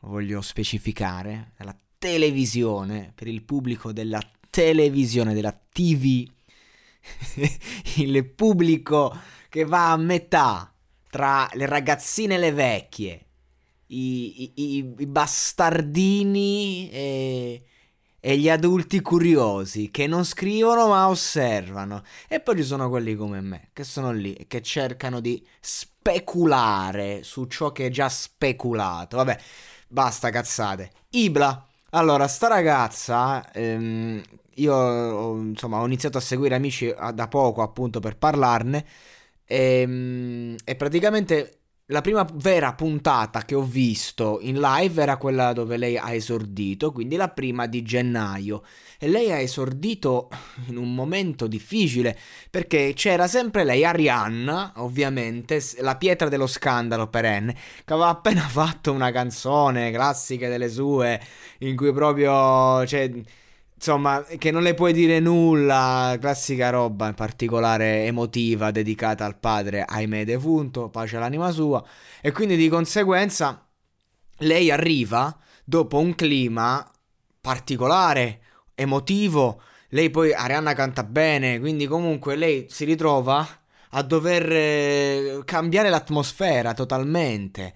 voglio specificare, la televisione, per il pubblico della televisione, della TV, il pubblico che va a metà tra le ragazzine e le vecchie, i, i, i bastardini e, e, gli adulti curiosi che non scrivono ma osservano. E poi ci sono quelli come me che sono lì e che cercano di speculare su ciò che è già speculato. Vabbè. Basta cazzate. Ibla. Allora, sta ragazza, ehm, io insomma ho iniziato a seguire amici da poco appunto per parlarne e, ehm, e praticamente la prima vera puntata che ho visto in live era quella dove lei ha esordito, quindi la prima di gennaio. E lei ha esordito in un momento difficile perché c'era sempre lei, Arianna, ovviamente, la pietra dello scandalo perenne, che aveva appena fatto una canzone classica delle sue in cui proprio. Cioè, insomma, che non le puoi dire nulla, classica roba in particolare emotiva dedicata al padre, ahimè defunto, pace all'anima sua, e quindi di conseguenza lei arriva dopo un clima particolare, emotivo, lei poi Arianna canta bene, quindi comunque lei si ritrova a dover eh, cambiare l'atmosfera totalmente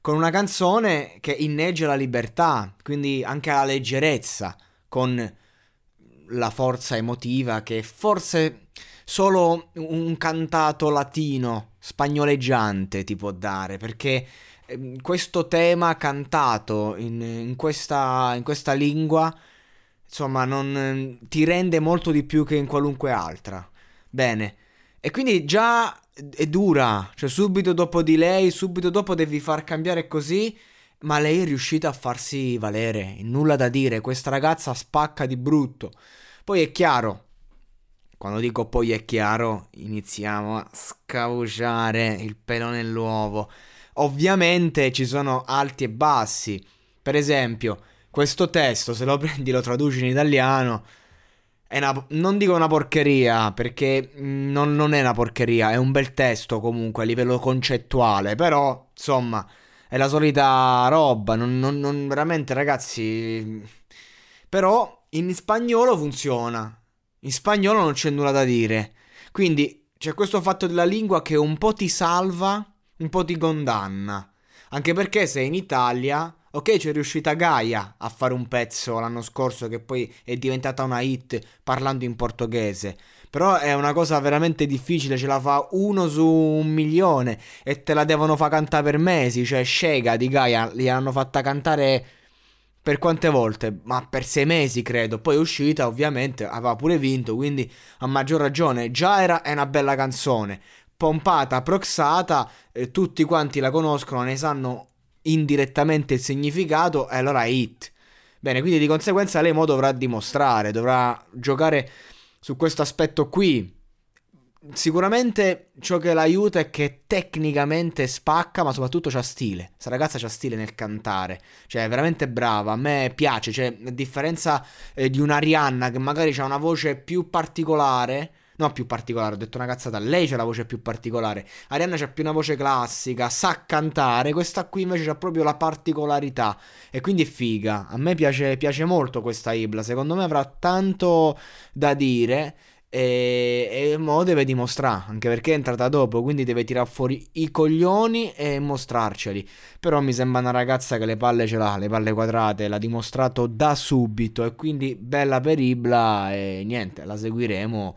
con una canzone che inneggia la libertà, quindi anche la leggerezza con la forza emotiva che forse solo un cantato latino spagnoleggiante ti può dare, perché ehm, questo tema cantato in, in, questa, in questa, lingua, insomma, non, ti rende molto di più che in qualunque altra. Bene, e quindi già è dura, cioè subito dopo di lei, subito dopo devi far cambiare così ma lei è riuscita a farsi valere, nulla da dire, questa ragazza spacca di brutto. Poi è chiaro, quando dico poi è chiaro, iniziamo a scavuciare il pelo nell'uovo. Ovviamente ci sono alti e bassi. Per esempio, questo testo, se lo prendi lo traduci in italiano, è una, non dico una porcheria, perché non, non è una porcheria, è un bel testo comunque a livello concettuale, però, insomma è la solita roba, non, non, non veramente ragazzi... Però in spagnolo funziona, in spagnolo non c'è nulla da dire. Quindi c'è questo fatto della lingua che un po' ti salva, un po' ti condanna. Anche perché sei in Italia, ok, c'è riuscita Gaia a fare un pezzo l'anno scorso che poi è diventata una hit parlando in portoghese. Però è una cosa veramente difficile, ce la fa uno su un milione e te la devono far cantare per mesi. Cioè, Shega di Gaia li hanno fatta cantare per quante volte? Ma per sei mesi credo. Poi è uscita, ovviamente, aveva pure vinto, quindi a maggior ragione. Già era una bella canzone. Pompata, proxata, eh, tutti quanti la conoscono, ne sanno indirettamente il significato e allora è hit. Bene, quindi di conseguenza lei mo dovrà dimostrare, dovrà giocare su questo aspetto qui. Sicuramente ciò che l'aiuta è che tecnicamente spacca, ma soprattutto c'ha stile. Questa ragazza c'ha stile nel cantare, cioè è veramente brava. A me piace, cioè, a differenza eh, di una Rihanna che magari ha una voce più particolare, No, più particolare, ho detto una cazzata. Lei c'ha la voce più particolare. Arianna c'ha più una voce classica, sa cantare. Questa qui invece c'ha proprio la particolarità. E quindi è figa. A me piace, piace molto questa Ibla. Secondo me avrà tanto da dire. E, e mo deve dimostrare, anche perché è entrata dopo, quindi deve tirare fuori i coglioni e mostrarceli. Però mi sembra una ragazza che le palle ce l'ha, le palle quadrate, l'ha dimostrato da subito e quindi bella per Ibla e niente, la seguiremo